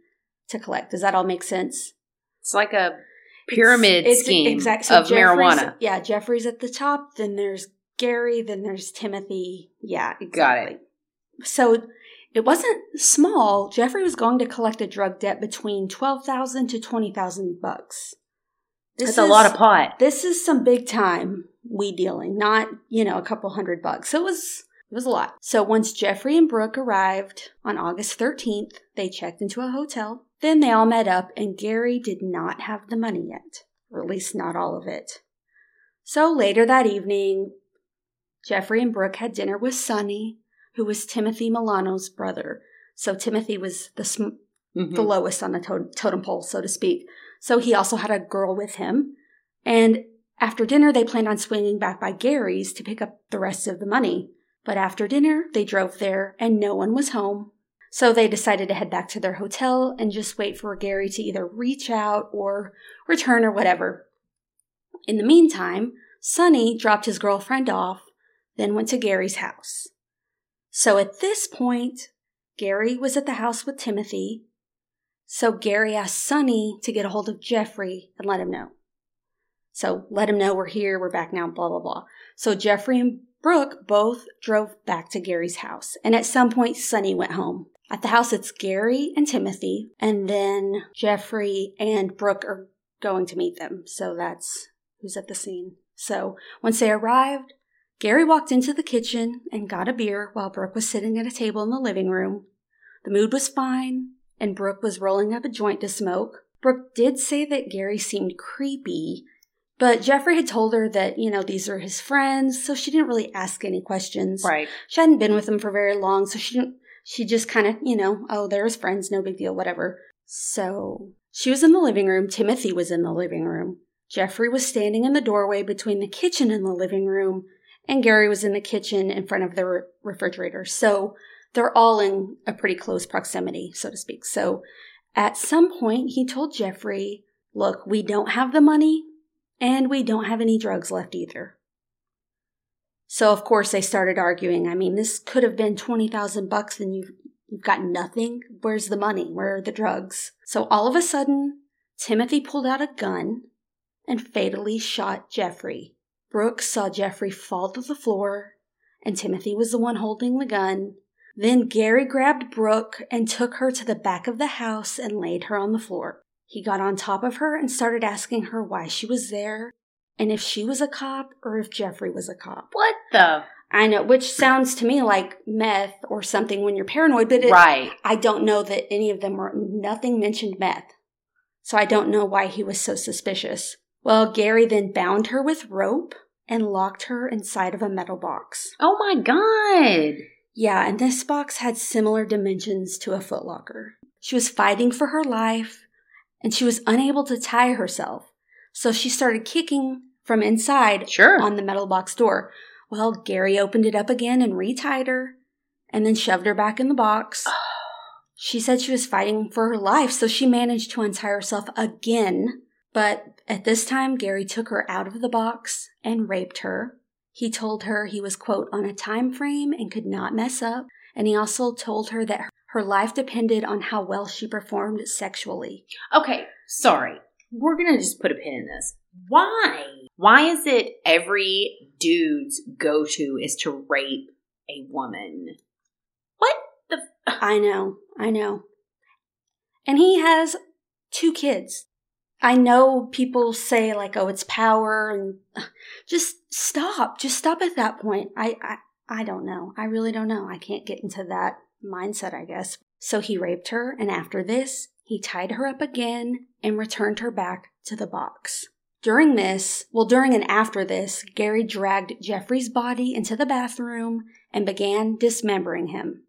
to collect. Does that all make sense? It's like a pyramid It's- it's scheme exact- so of Jeffery's- marijuana. Yeah, Jeffery's at the top, then there's Gary, then there's Timothy. Yeah, exactly. Got it. So it wasn't small. Jeffery was going to collect a drug debt between twelve thousand to twenty thousand bucks. This That's a lot of pot. This is some big time weed dealing, not you know a couple hundred bucks. So It was it was a lot. So once Jeffery and Brooke arrived on August thirteenth, they checked into a hotel. Then they all met up, and Gary did not have the money yet, or at least not all of it. So later that evening, Jeffery and Brooke had dinner with Sonny, who was Timothy Milano's brother. So Timothy was the sm- Mhm. the lowest on the to- totem pole, so to speak. So he also had a girl with him. And after dinner, they planned on swinging back by Gary's to pick up the rest of the money. But after dinner, they drove there and no one was home. So they decided to head back to their hotel and just wait for Gary to either reach out or return or whatever. In the meantime, Sonny dropped his girlfriend off, then went to Gary's house. So at this point, Gary was at the house with Timothy. So Gary asked Sonny to get a hold of Jeffery and let him know. So let him know we're here, we're back now, blah, blah, blah. So Jeffery and Brooke both drove back to Gary's house. And at some point, Sonny went home. At the house, it's Gary and Timothy, and then Jeffery and Brooke are going to meet them. So that's who's at the scene. So once they arrived, Gary walked into the kitchen and got a beer while Brooke was sitting at a table in the living room. The mood was fine, and Brooke was rolling up a joint to smoke. Brooke did say that Gary seemed creepy, but Jeffery had told her that, you know, these are his friends, so she didn't really ask any questions. Right. She hadn't been with him for very long, so she didn't, she just kind of, you know, oh, they're his friends, no big deal, whatever. So she was in the living room. Timothy was in the living room. Jeffery was standing in the doorway between the kitchen and the living room, and Gary was in the kitchen in front of the re- refrigerator. So they're all in a pretty close proximity, so to speak. So at some point, he told Jeffery, Look, we don't have the money, and we don't have any drugs left either. So of course they started arguing. I mean, this could have been 20,000 bucks and you've, you've got nothing. Where's the money? Where are the drugs? So all of a sudden, Timothy pulled out a gun and fatally shot Jeffery. Brooks saw Jeffery fall to the floor and Timothy was the one holding the gun. Then Gary grabbed Brooke and took her to the back of the house and laid her on the floor. He got on top of her and started asking her why she was there and if she was a cop or if Jeffery was a cop. What the? I know, which sounds to me like meth or something when you're paranoid, but it, right. I don't know that any of them were, nothing mentioned meth. So I don't know why he was so suspicious. Well, Gary then bound her with rope and locked her inside of a metal box. Oh my god. Yeah, and this box had similar dimensions to a footlocker. She was fighting for her life and she was unable to tie herself. So she started kicking from inside Sure. on the metal box door. Well, Gary opened it up again and retied her and then shoved her back in the box. She said she was fighting for her life, so she managed to untie herself again. But at this time, Gary took her out of the box and raped her. He told her he was, quote, on a time frame and could not mess up. And he also told her that her life depended on how well she performed sexually. Okay, sorry. We're gonna just put a pin in this. Why? Why is it every dude's go to is to rape a woman? What the? F- I know, I know. And he has two kids. I know people say like, "Oh, it's power," and just stop. Just stop at that point. I, I, I don't know. I really don't know. I can't get into that mindset, I guess. So he raped her, and after this, he tied her up again and returned her back to the box. During this, well, during and after this, Gary dragged Jeffery's body into the bathroom and began dismembering him.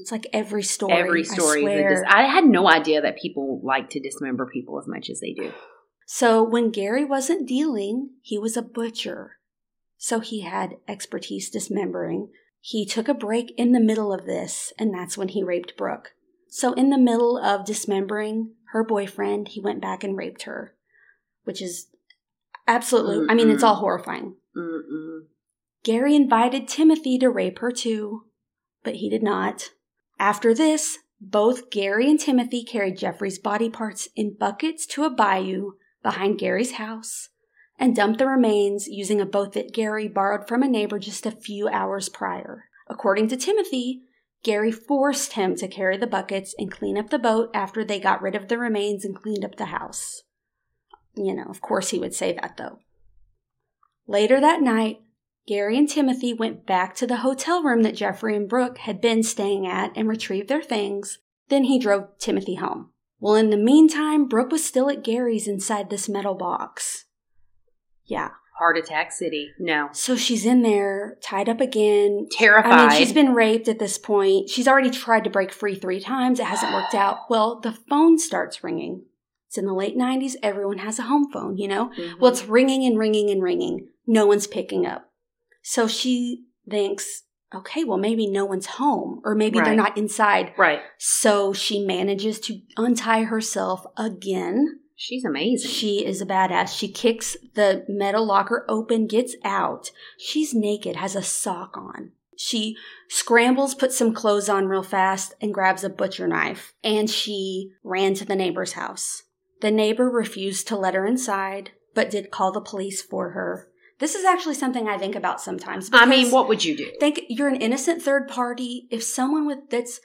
It's like every story. Every story. I, dis- I had no idea that people like to dismember people as much as they do. So when Gary wasn't dealing, he was a butcher. So he had expertise dismembering. He took a break in the middle of this, and that's when he raped Brooke. So in the middle of dismembering her boyfriend, he went back and raped her, which is absolutely, I mean, it's all horrifying. Mm-mm. Gary invited Timothy to rape her too, but he did not. After this, both Gary and Timothy carried Jeffery's body parts in buckets to a bayou behind Gary's house and dumped the remains using a boat that Gary borrowed from a neighbor just a few hours prior. According to Timothy, Gary forced him to carry the buckets and clean up the boat after they got rid of the remains and cleaned up the house. You know, of course he would say that though. Later that night, Gary and Timothy went back to the hotel room that Jeffery and Brooke had been staying at and retrieved their things. Then he drove Timothy home. Well, in the meantime, Brooke was still at Gary's inside this metal box. Yeah. Heart attack city. No. So she's in there, tied up again. Terrified. I mean, she's been raped at this point. She's already tried to break free three times. It hasn't worked out. Well, the phone starts ringing. It's in the late 90s. Everyone has a home phone, you know? Mhm. Well, it's ringing and ringing and ringing. No one's picking up. So she thinks, okay, well, maybe no one's home, or maybe they're not inside. right. So she manages to untie herself again. She's amazing. She is a badass. She kicks the metal locker open, gets out. She's naked, has a sock on. She scrambles, puts some clothes on real fast, and grabs a butcher knife. And she ran to the neighbor's house. The neighbor refused to let her inside, but did call the police for her. This is actually something I think about sometimes. I mean, what would you do? think you're an innocent third party. If someone with that's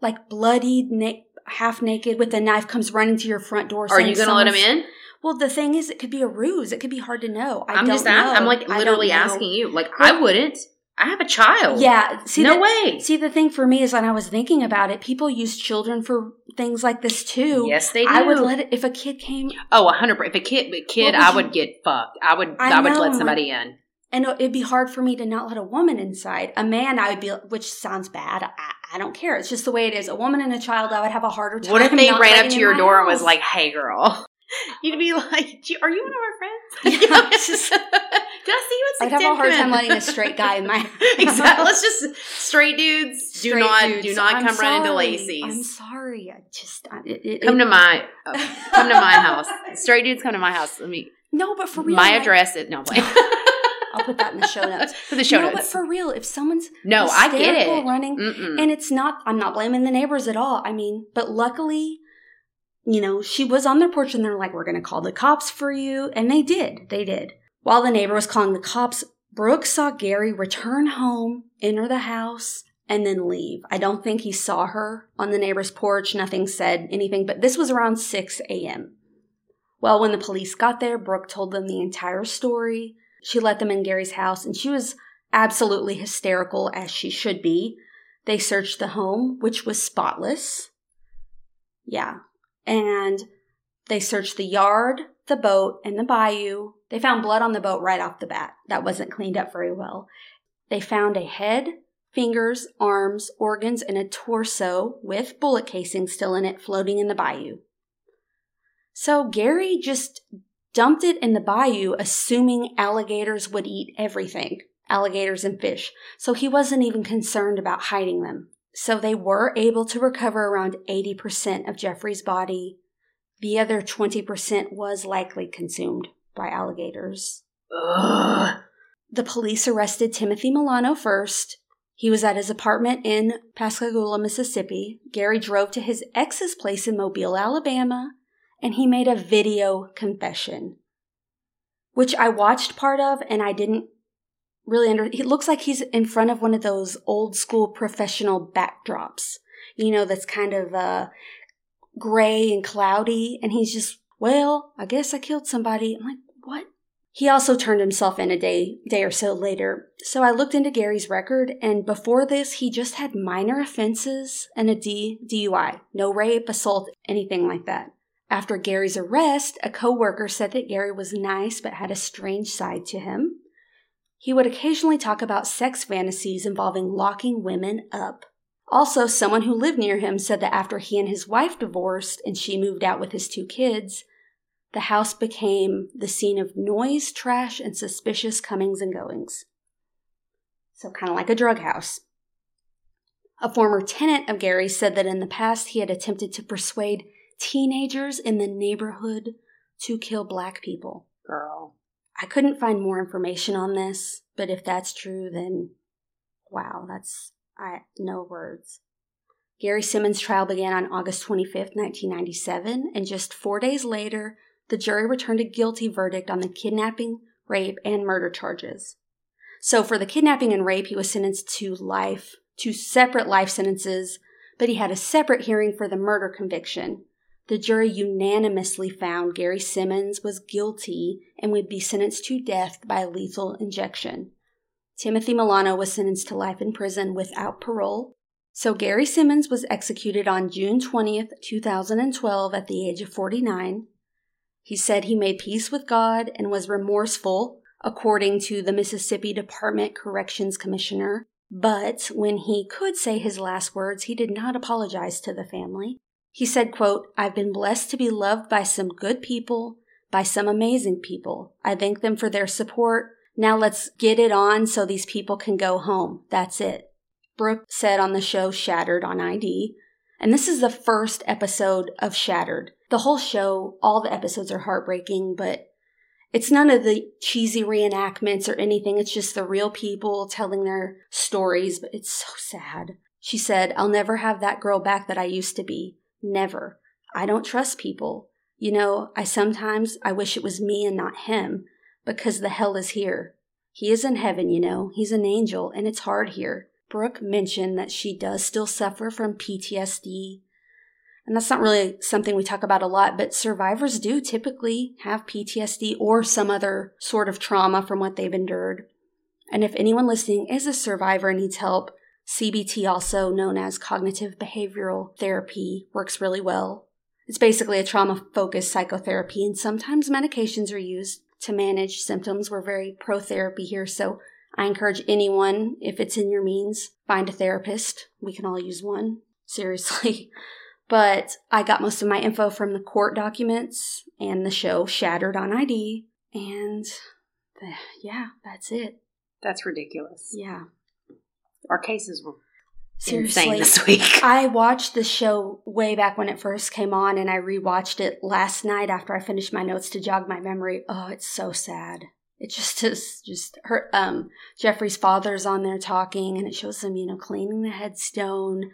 like bloodied, na- half naked with a knife comes running to your front door, Are you going to let him in? well, the thing is, it could be a ruse. It could be hard to know. I I'm don't just know. asking. I'm like literally asking you. Like, I wouldn't. I have a child. Yeah. See, no the, way. See, the thing for me is when I was thinking about it, people use children for things like this too. yes, they do. I would let it if a kid came Oh, a hundred. If a kid, a kid, would I you- would get fucked. I would. I I, would know, let somebody in. and it'd be hard for me to not let a woman inside. A man, I would be, which sounds bad. I, I don't care. It's just the way it is. A woman and a child, I would have a harder time. What if they ran up to your door and was like, "Hey, girl"? You'd be like, "Are you one of our friends?" Yeah, You know, it's just- Did I see you I'd at have a hard 610? time letting a straight guy in my exactly. Let's just straight dudes. do Straight not dudes. do not I'm come run into sorry. Lacey's. I'm sorry. I just I, it, it, come to my oh, come to my house. Straight dudes come to my house. Let me. no, but for real, my like- address is no. I'm. I'll put that in the show notes. For the show no, but notes. for real, if someone's no, I get it. running, Mm-mm. and it's not. I'm not blaming the neighbors at all. I mean, but luckily, you know, she was on their porch, and they're like, "We're going to call the cops for you," and they did. They did. While the neighbor was calling the cops, Brooke saw Gary return home, enter the house, and then leave. I don't think he saw her on the neighbor's porch. Nothing said anything, but this was around 6 a.m. Well, when the police got there, Brooke told them the entire story. She let them in Gary's house, and she was absolutely hysterical, as she should be. They searched the home, which was spotless. Yeah. And they searched the yard, the boat, and the bayou. They found blood on the boat right off the bat. That wasn't cleaned up very well. They found a head, fingers, arms, organs, and a torso with bullet casings still in it floating in the bayou. So Gary just dumped it in the bayou, assuming alligators would eat everything alligators and fish. So he wasn't even concerned about hiding them. So they were able to recover around 80% of Jeffery's body. The other 20% was likely consumed by alligators. Ugh. The police arrested Timothy Milano first. He was at his apartment in Pascagoula, Mississippi. Gary drove to his ex's place in Mobile, Alabama, and he made a video confession, which I watched part of and I didn't really under. It looks like he's in front of one of those old school professional backdrops, you know, that's kind of uh, gray and cloudy, and he's just, well, I guess I killed somebody. I'm like, what? He also turned himself in a day, day or so later. So I looked into Gary's record, and before this, he just had minor offenses and a D, DUI. No rape, assault, anything like that. After Gary's arrest, a coworker said that Gary was nice but had a strange side to him. He would occasionally talk about sex fantasies involving locking women up. Also, someone who lived near him said that after he and his wife divorced and she moved out with his two kids, the house became the scene of noise, trash, and suspicious comings and goings. So, kind of like a drug house. A former tenant of Gary said that in the past he had attempted to persuade teenagers in the neighborhood to kill black people. Girl. I couldn't find more information on this, but if that's true, then wow, that's I no words. Gary Simmons' trial began on August 25, 1997, and just four days later, the jury returned a guilty verdict on the kidnapping, rape, and murder charges. So, for the kidnapping and rape, he was sentenced to life, two separate life sentences, but he had a separate hearing for the murder conviction. The jury unanimously found Gary Simmons was guilty and would be sentenced to death by lethal injection. Timothy Milano was sentenced to life in prison without parole. So Gary Simmons was executed on June 20th, 2012 at the age of 49. He said he made peace with God and was remorseful, according to the Mississippi Department Corrections Commissioner. But when he could say his last words, he did not apologize to the family. He said, quote, I've been blessed to be loved by some good people, by some amazing people. I thank them for their support. Now let's get it on so these people can go home. That's it. Brooke said on the show Shattered on ID, and this is the first episode of Shattered. The whole show, all the episodes are heartbreaking, but it's none of the cheesy reenactments or anything. It's just the real people telling their stories, but it's so sad. She said, I'll never have that girl back that I used to be. Never. I don't trust people. You know, I sometimes I wish it was me and not him, because the hell is here. He is in heaven, you know. He's an angel, and it's hard here. Brooke mentioned that she does still suffer from PTSD. And that's not really something we talk about a lot, but survivors do typically have PTSD or some other sort of trauma from what they've endured. And if anyone listening is a survivor and needs help, CBT, also known as cognitive behavioral therapy, works really well. It's basically a trauma focused psychotherapy, and sometimes medications are used to manage symptoms. We're very pro therapy here, so I encourage anyone, if it's in your means, find a therapist. We can all use one. Seriously. But I got most of my info from the court documents and the show Shattered on ID. And the, yeah, that's it. That's ridiculous. Yeah. Our cases were Seriously, insane this week. I watched the show way back when it first came on, and I rewatched it last night after I finished my notes to jog my memory. Oh, it's so sad. It just is just her. Um, Jeffery's father's on there talking, and it shows him, you know, cleaning the headstone.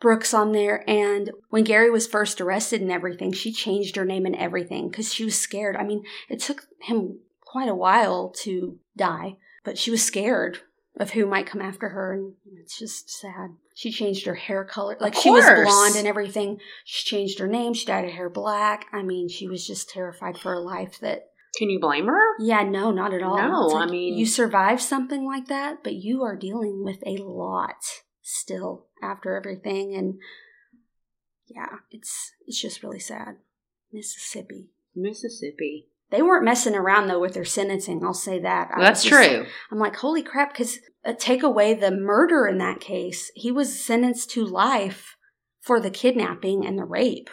Brooks on there, and when Gary was first arrested and everything, she changed her name and everything because she was scared. I mean, it took him quite a while to die, but she was scared of who might come after her, and it's just sad. She changed her hair color, like she was blonde and everything. She changed her name. She dyed her hair black. I mean, she was just terrified for her life. That Can you blame her? yeah, no, not at all. No, It's I mean- you survive something like that, but you are dealing with a lot still after everything, and yeah, it's it's just really sad. Mississippi. Mississippi. They weren't messing around though with their sentencing. I'll say that. I That's just- true. I'm like, holy crap! Because uh, take away the murder in that case, he was sentenced to life for the kidnapping and the rape.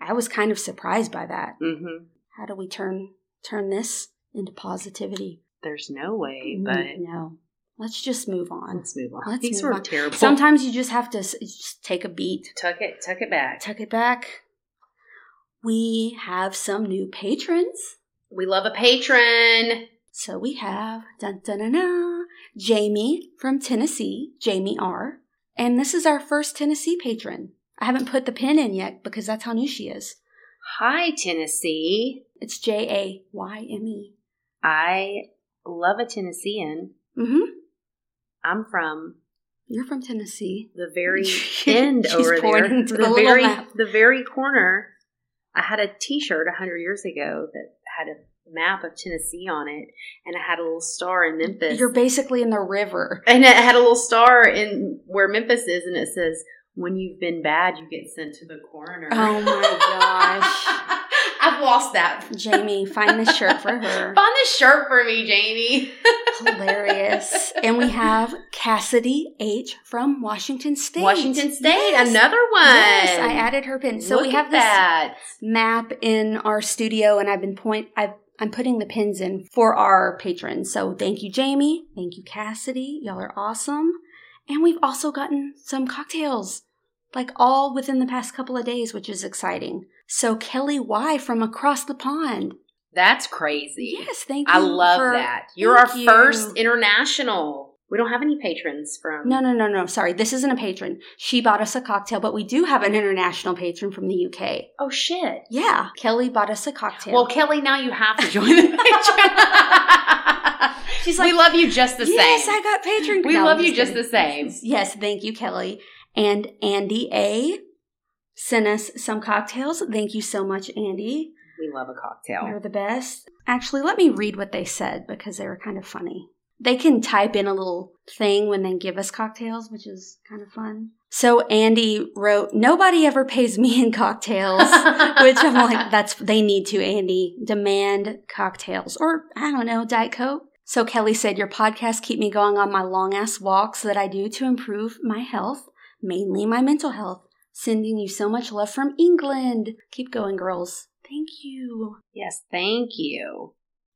I was kind of surprised by that. hmm How do we turn turn this into positivity? There's no way, Mm, but no, let's just move on. let's move on. Let's These move were on. terrible. Sometimes you just have to s- just take a beat, tuck it, tuck it back. tuck it back. We have some new patrons. We love a patron. So we have dun, dun, dun, dun, Jamie from Tennessee, Jamie R. And this is our first Tennessee patron. I haven't put the pin in yet because that's how new she is. Hi, Tennessee. It's J A Y M E. I love a Tennessean. Mm-hmm. I'm from You're from Tennessee. the very end over there. the the very map. the very corner. I had a T-shirt a hundred years ago that had a map of Tennessee on it, and it had a little star in Memphis. You're basically in the river. and it had a little star in where Memphis is, and it says, "When you've been bad, you get sent to the coroner." Oh my gosh. I've lost that. Jamie, find this shirt for her. Find this shirt for me, Jamie. Hilarious. And we have Cassidy H from Washington State. Washington State, Yes. another one. Yes, I added her pin. So Look we have this that. map in our studio, and I've been point. I've, I'm putting the pins in for our patrons. So thank you, Jamie. Thank you, Cassidy. Y'all are awesome. And we've also gotten some cocktails, like all within the past couple of days, which is exciting. So Kelly Y from across the pond. That's crazy. Yes, thank you. I love for- that. You're our you. first international. We don't have any patrons from. No, no, no, no. Sorry, this isn't a patron. She bought us a cocktail, but we do have an international patron from the UK. Oh shit. Yeah, Kelly bought us a cocktail. Well, Kelly, now you have to join the patron. She's like, we love you just the yes, same. Yes, I got patron. we No, love you just kidding. the same. Yes, thank you, Kelly. And Andy A sent us some cocktails. Thank you so much, Andy. We love a cocktail. You're the best. Actually, let me read what they said because they were kind of funny. They can type in a little thing when they give us cocktails, which is kind of fun. So Andy wrote, Nobody ever pays me in cocktails, which I'm like, that's, they need to, Andy. Demand cocktails. Or, I don't know, Diet Coke. So Kelly said, Your podcasts keep me going on my long ass walks that I do to improve my health, mainly my mental health. Sending you so much love from England. Keep going, girls. Thank you. yes, thank you.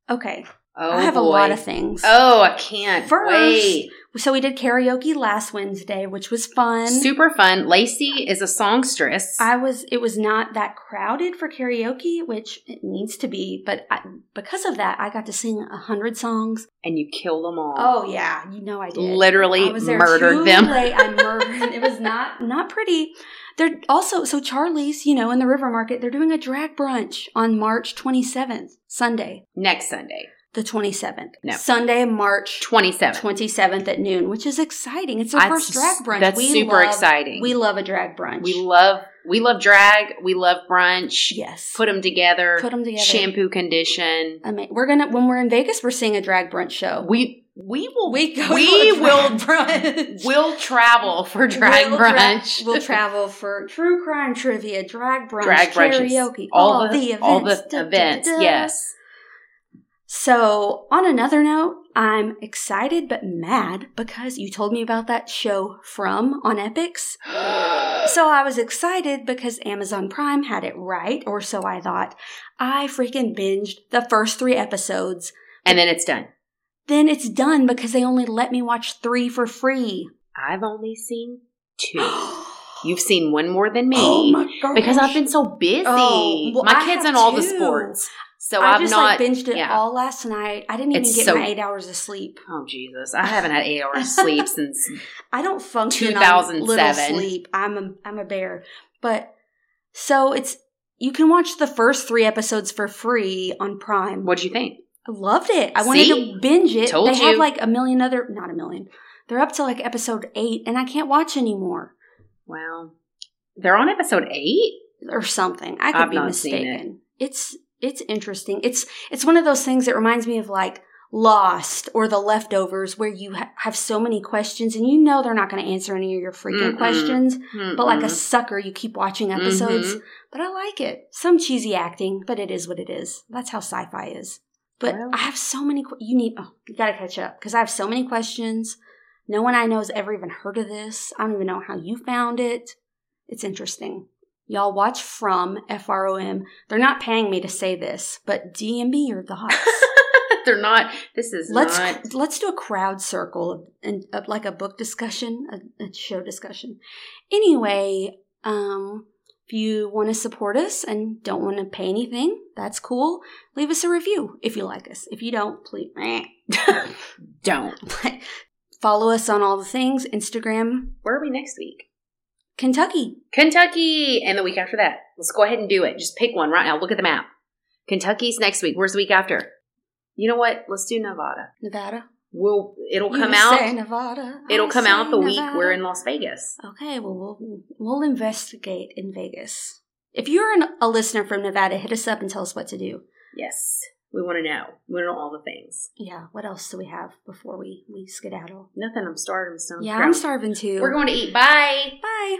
Okay. Oh, I have a lot of things. Oh, I can't First, wait. So we did karaoke last Wednesday, which was fun. Super fun. Lacey is a songstress. I was it was not that crowded for karaoke, which it needs to be, but I, because of that, I got to sing a hundred songs. and you kill them all. Oh yeah, you know I did. Literally I was there murdered too them. late. I murdered. it was not not pretty. They're also so Charlee's, you know, in the River Market, they're doing a drag brunch on March twenty seventh, Sunday, Next Sunday, the twenty seventh. No. Sunday, March 27th. 27th at noon, which is exciting. It's our That's- first drag brunch. That's We super love- exciting. We love a drag brunch. We love we love drag. We love brunch. yes. Put them together. Put 'em together. Shampoo, condition. I mean, we're gonna when we're in Vegas, we're seeing a drag brunch show. We we will We go we will brunch. will travel for drag We'll tra- brunch. we'll travel for true crime trivia, drag brunch, drag karaoke, all, the, events. all the Da, da, da, events. da. Yes. So, on another note, I'm excited but mad because you told me about that show from on Epix. So I was excited because Amazon Prime had it right, or so I thought. I freaking binged the first three episodes. and then it's done. Then it's done because they only let me watch three for free. I've only seen two. You've seen one more than me. Oh my gosh. because I've been so busy. Oh, well, my I kids have in all the sports. So I I've just not like binged it yeah. all last night. I didn't even It's get so- my eight hours of sleep. Oh Jesus! I haven't had eight hours of sleep since I don't function on little 2007. sleep. I'm a I'm a bear. But so it's you can watch the first three episodes for free on Prime. What do you think? I loved it. I wanted See? to binge it. Told they have like a million other not a million. They're up to like episode eight, and I can't watch anymore Well, they're on episode eight. or something. I could I've be mistaken. It's it's interesting. It's it's one of those things that reminds me of like Lost or The Leftovers, where you ha- have so many questions and you know they're not going to answer any of your freaking Mm-mm. questions, but like a sucker, you keep watching episodes. Mhm. But I like it. Some cheesy acting, but it is what it is. That's how sci-fi is. But I have so many. You need. Oh, you got to catch up because I have so many questions. No one I know has ever even heard of this. I don't even know how you found it. It's interesting. Y'all watch from F R O M. They're not paying me to say this, but DM me your thoughts. they're not. This is let's not. let's do a crowd circle and uh, like a book discussion, a, a show discussion. Anyway, um, if you want to support us and don't want to pay anything, that's cool. Leave us a review if you like us. If you don't, please Don't. follow us on all the things. Instagram, Where are we next week? Kentucky. Kentucky, and the week after that. Let's go ahead and do it. Just pick one right now. Look at the map. Kentucky's next week. Where's the week after? You know what? Let's do Nevada. Nevada. We'll. It'll come out. Nevada. It'll I come out the week we're in Las Vegas. Okay, well, we'll we'll investigate in Vegas. If you're an, a listener from Nevada, hit us up and tell us what to do. Yes. We want to know. We want to know all the things. Yeah. What else do we have before we we skedaddle? Nothing. I'm starving. So Yeah, I'm starving too. We're going to eat. Bye. Bye.